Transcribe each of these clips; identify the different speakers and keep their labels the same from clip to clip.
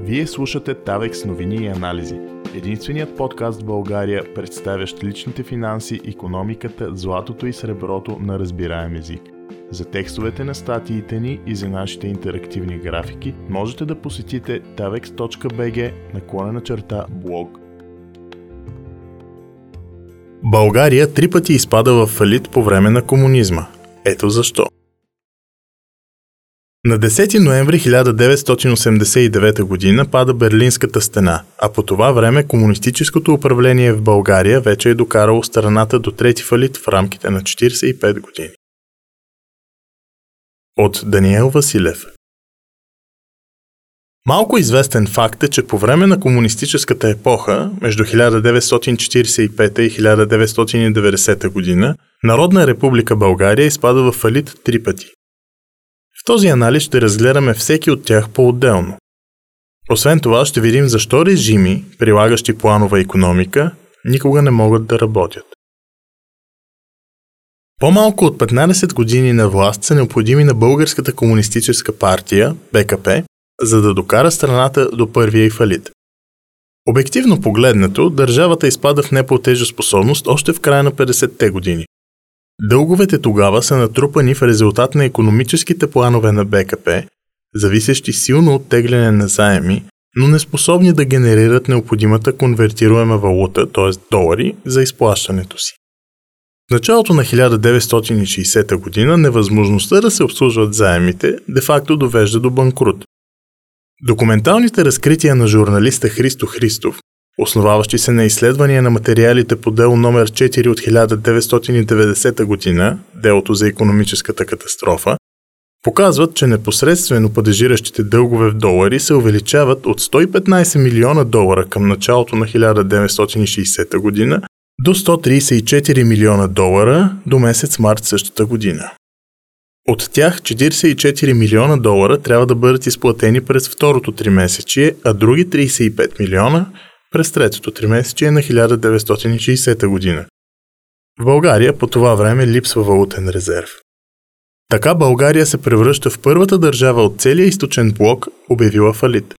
Speaker 1: Вие слушате Тавекс новини и анализи. Единственият подкаст в България, представящ личните финанси, економиката, златото и среброто на разбираем език. За текстовете на статиите ни и за нашите интерактивни графики можете да посетите tavex.bg наклонена черта блог. България три пъти изпада в фалит по време на комунизма. Ето защо. На 10 ноември 1989 г. пада Берлинската стена, а по това време комунистическото управление в България вече е докарало страната до трети фалит в рамките на 45 години. От Даниел Василев Малко известен факт е, че по време на комунистическата епоха, между 1945 и 1990 година, Народна република България изпада в фалит три пъти. В този анализ ще разгледаме всеки от тях по-отделно. Освен това ще видим защо режими, прилагащи планова економика, никога не могат да работят. По-малко от 15 години на власт са необходими на Българската комунистическа партия, БКП, за да докара страната до първия и фалит. Обективно погледнато, държавата изпада в неплатежоспособност още в края на 50-те години. Дълговете тогава са натрупани в резултат на економическите планове на БКП, зависещи силно от тегляне на заеми, но неспособни да генерират необходимата конвертируема валута, т.е. долари, за изплащането си. В началото на 1960 година невъзможността да се обслужват заемите де-факто довежда до банкрут. Документалните разкрития на журналиста Христо Христов основаващи се на изследвания на материалите по дело номер 4 от 1990 година, делото за економическата катастрофа, показват, че непосредствено падежиращите дългове в долари се увеличават от 115 милиона долара към началото на 1960 година до 134 милиона долара до месец март същата година. От тях 44 милиона долара трябва да бъдат изплатени през второто три месечие, а други 35 милиона през третото тримесечие на 1960 година. В България по това време липсва валутен резерв. Така България се превръща в първата държава от целия източен блок, обявила фалит.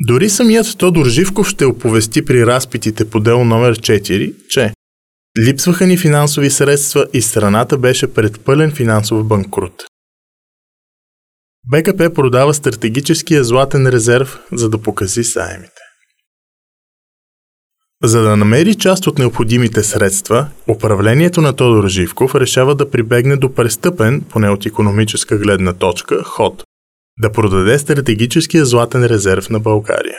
Speaker 1: Дори самият Тодор Живков ще оповести при разпитите по дело номер 4, че липсваха ни финансови средства и страната беше пред пълен финансов банкрут. БКП продава стратегическия златен резерв, за да покази заемите. За да намери част от необходимите средства, управлението на Тодор Живков решава да прибегне до престъпен, поне от економическа гледна точка, ход – да продаде стратегическия златен резерв на България.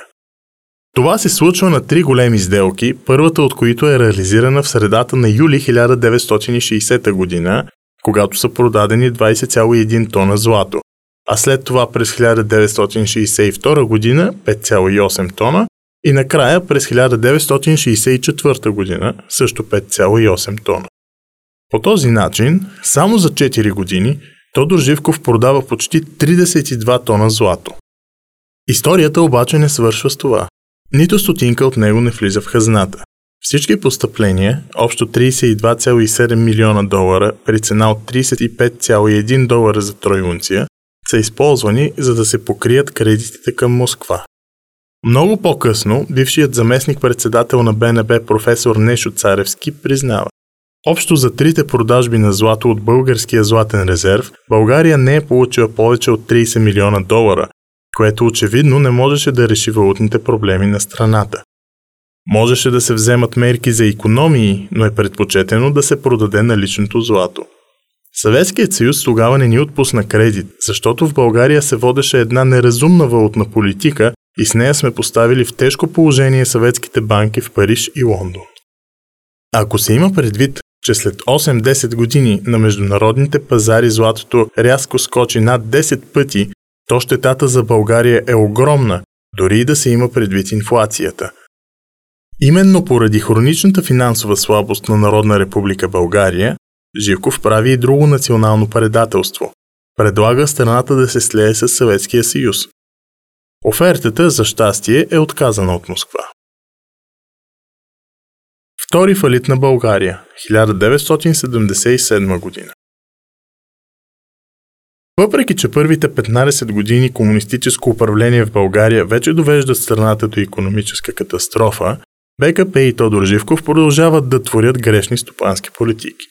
Speaker 1: Това се случва на три големи сделки, първата от които е реализирана в средата на юли 1960 година, когато са продадени 20,1 тона злато, а след това през 1962 година 5,8 тона и накрая през 1964 година също 5,8 тона. По този начин, само за 4 години, Тодор Живков продава почти 32 тона злато. Историята обаче не свършва с това. Нито стотинка от него не влиза в хазната. Всички постъпления, общо 32,7 милиона долара при цена от 35,1 долара за тройунция, са използвани за да се покрият кредитите към Москва. Много по-късно, бившият заместник-председател на БНБ професор Нешо Царевски признава. Общо за трите продажби на злато от българския златен резерв, България не е получила повече от 30 милиона долара, което очевидно не можеше да реши валутните проблеми на страната. Можеше да се вземат мерки за економии, но е предпочетено да се продаде наличното злато. Съветският съюз тогава не ни отпусна кредит, защото в България се водеше една неразумна валутна политика, и с нея сме поставили в тежко положение съветските банки в Париж и Лондон. Ако се има предвид, че след 8-10 години на международните пазари златото рязко скочи над 10 пъти, то щетата за България е огромна, дори и да се има предвид инфлацията. Именно поради хроничната финансова слабост на Народна република България, Живков прави и друго национално предателство. Предлага страната да се слее с Съветския съюз. Офертата, за щастие, е отказана от Москва. Втори фалит на България, 1977 година. Въпреки, че първите 15 години комунистическо управление в България вече довеждат страната до економическа катастрофа, БКП и Тодор Живков продължават да творят грешни стопански политики.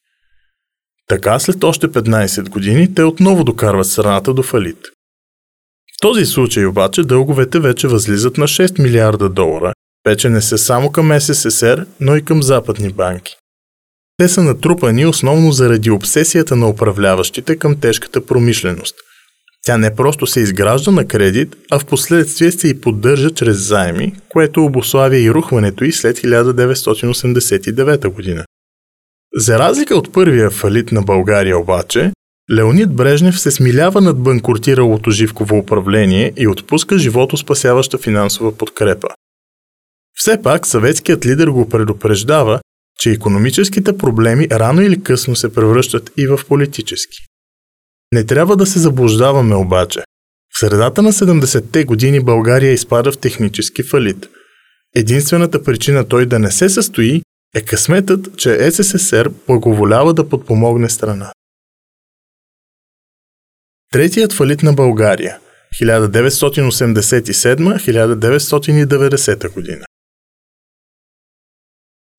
Speaker 1: Така след още 15 години те отново докарват страната до фалит. Този случай обаче дълговете вече възлизат на 6 милиарда долара, вече не са само към СССР, но и към западни банки. Те са натрупани основно заради обсесията на управляващите към тежката промишленост. Тя не просто се изгражда на кредит, а в последствие се и поддържа чрез заеми, което обославя и рухването и след 1989 година. За разлика от първия фалит на България обаче, Леонид Брежнев се смилява над банкортиралото Живково управление и отпуска живото спасяваща финансова подкрепа. Все пак съветският лидер го предупреждава, че економическите проблеми рано или късно се превръщат и в политически. Не трябва да се заблуждаваме обаче. В средата на 70-те години България изпада в технически фалит. Единствената причина той да не се състои е късметът, че СССР благоволява да подпомогне страна. Третият фалит на България 1987-1990 година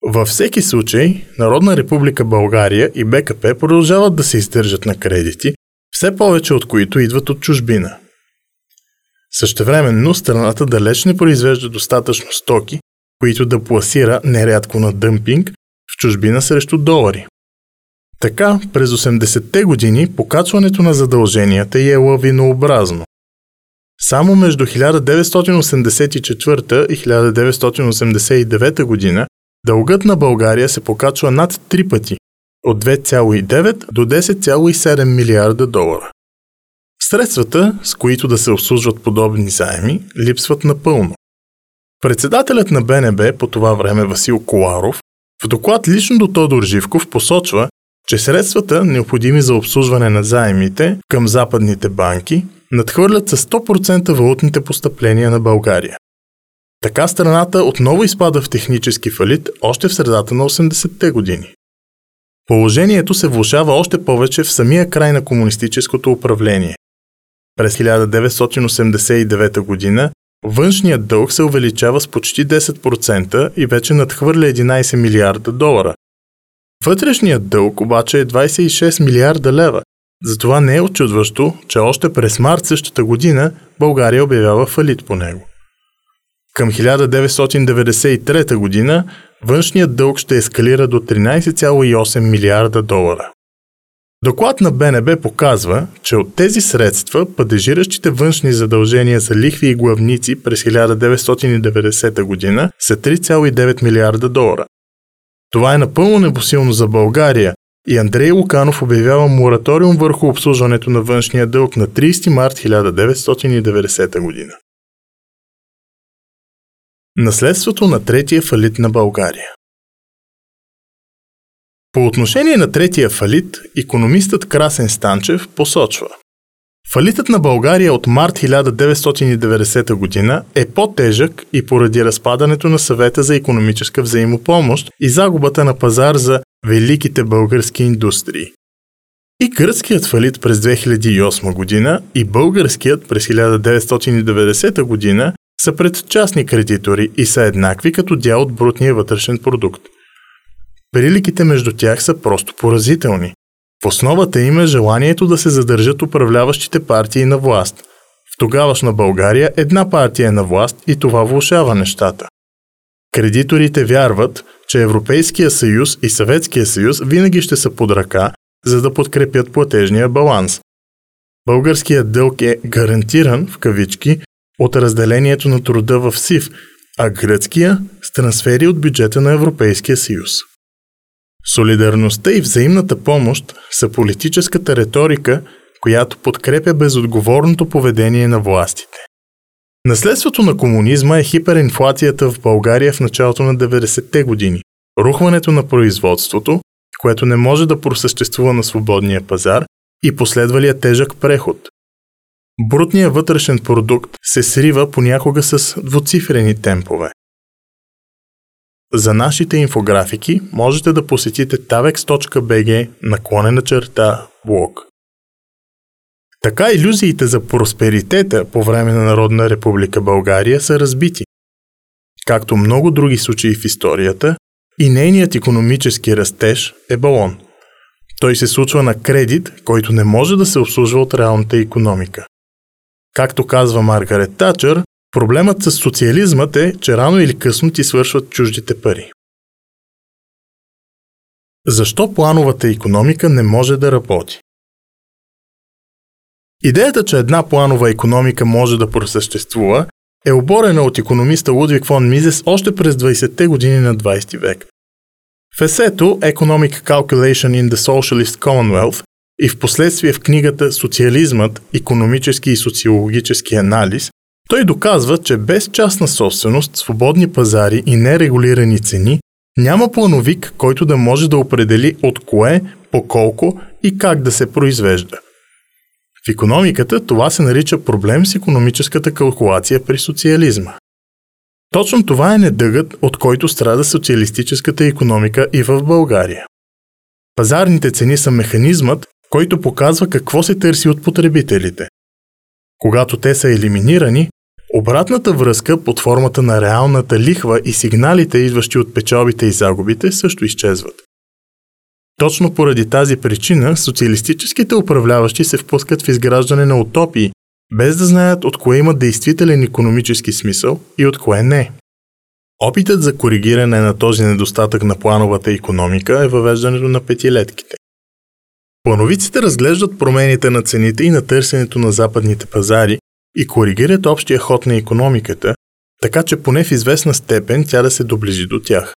Speaker 1: във всеки случай, Народна република България и БКП продължават да се издържат на кредити, все повече от които идват от чужбина. Същевременно страната далеч не произвежда достатъчно стоки, които да пласира нерядко на дъмпинг в чужбина срещу долари. Така, през 80-те години покачването на задълженията е лавинообразно. Само между 1984 и 1989 година Дългът на България се покачва над 3 пъти от 2,9 до 10,7 милиарда долара. Средствата, с които да се обслужват подобни заеми, липсват напълно. Председателят на БНБ по това време Васил Коларов в доклад лично до Тодор Живков посочва, че средствата, необходими за обслужване на заемите към западните банки, надхвърлят с 100% валутните постъпления на България. Така страната отново изпада в технически фалит още в средата на 80-те години. Положението се влушава още повече в самия край на комунистическото управление. През 1989 година външният дълг се увеличава с почти 10% и вече надхвърля 11 милиарда долара. Вътрешният дълг обаче е 26 милиарда лева. Затова не е очудващо, че още през март същата година България обявява фалит по него. Към 1993 година външният дълг ще ескалира до 13,8 милиарда долара. Доклад на БНБ показва, че от тези средства падежиращите външни задължения за лихви и главници през 1990 година са 3,9 милиарда долара. Това е напълно непосилно за България и Андрей Луканов обявява мораториум върху обслужването на външния дълг на 30 март 1990 година. Наследството на третия фалит на България По отношение на третия фалит, економистът Красен Станчев посочва Фалитът на България от март 1990 година е по-тежък и поради разпадането на съвета за економическа взаимопомощ и загубата на пазар за великите български индустрии. И гръцкият фалит през 2008 година и българският през 1990 година са пред частни кредитори и са еднакви като дял от брутния вътрешен продукт. Приликите между тях са просто поразителни. В основата им е желанието да се задържат управляващите партии на власт. В тогавашна България една партия е на власт и това влушава нещата. Кредиторите вярват, че Европейския съюз и Съветския съюз винаги ще са под ръка, за да подкрепят платежния баланс. Българският дълг е гарантиран, в кавички, от разделението на труда в СИВ, а гръцкия с трансфери от бюджета на Европейския съюз. Солидарността и взаимната помощ са политическата риторика, която подкрепя безотговорното поведение на властите. Наследството на комунизма е хиперинфлацията в България в началото на 90-те години, рухването на производството, което не може да просъществува на свободния пазар и последвалия тежък преход, Брутният вътрешен продукт се срива понякога с двуцифрени темпове. За нашите инфографики можете да посетите tavex.bg наклонена черта блог. Така иллюзиите за просперитета по време на Народна република България са разбити. Както много други случаи в историята, и нейният економически растеж е балон. Той се случва на кредит, който не може да се обслужва от реалната економика. Както казва Маргарет Тачър, проблемът с социализмът е, че рано или късно ти свършват чуждите пари. Защо плановата економика не може да работи? Идеята, че една планова економика може да просъществува, е оборена от економиста Лудвиг фон Мизес още през 20-те години на 20 век. В есето Economic Calculation in the Socialist Commonwealth и в последствие в книгата Социализмът, економически и социологически анализ, той доказва, че без частна собственост, свободни пазари и нерегулирани цени няма плановик, който да може да определи от кое, по колко и как да се произвежда. В економиката това се нарича проблем с економическата калкулация при социализма. Точно това е недъгът, от който страда социалистическата економика и в България. Пазарните цени са механизмът, който показва какво се търси от потребителите. Когато те са елиминирани, обратната връзка под формата на реалната лихва и сигналите, идващи от печалбите и загубите, също изчезват. Точно поради тази причина социалистическите управляващи се впускат в изграждане на утопии, без да знаят от кое има действителен економически смисъл и от кое не. Опитът за коригиране на този недостатък на плановата економика е въвеждането на петилетките. Плановиците разглеждат промените на цените и на търсенето на западните пазари и коригират общия ход на економиката, така че поне в известна степен тя да се доближи до тях.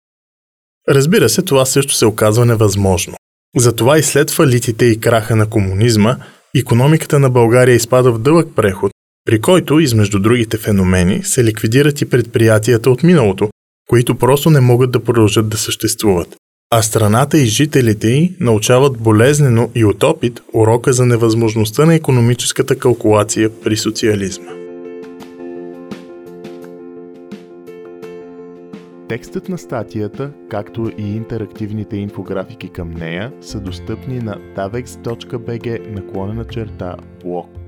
Speaker 1: Разбира се, това също се оказва невъзможно. Затова и след фалитите и краха на комунизма, економиката на България изпада в дълъг преход, при който, измежду другите феномени, се ликвидират и предприятията от миналото, които просто не могат да продължат да съществуват. А страната и жителите й научават болезнено и от опит урока за невъзможността на економическата калкулация при социализма. Текстът на статията, както и интерактивните инфографики към нея са достъпни на davex.bg наклонена черта блог.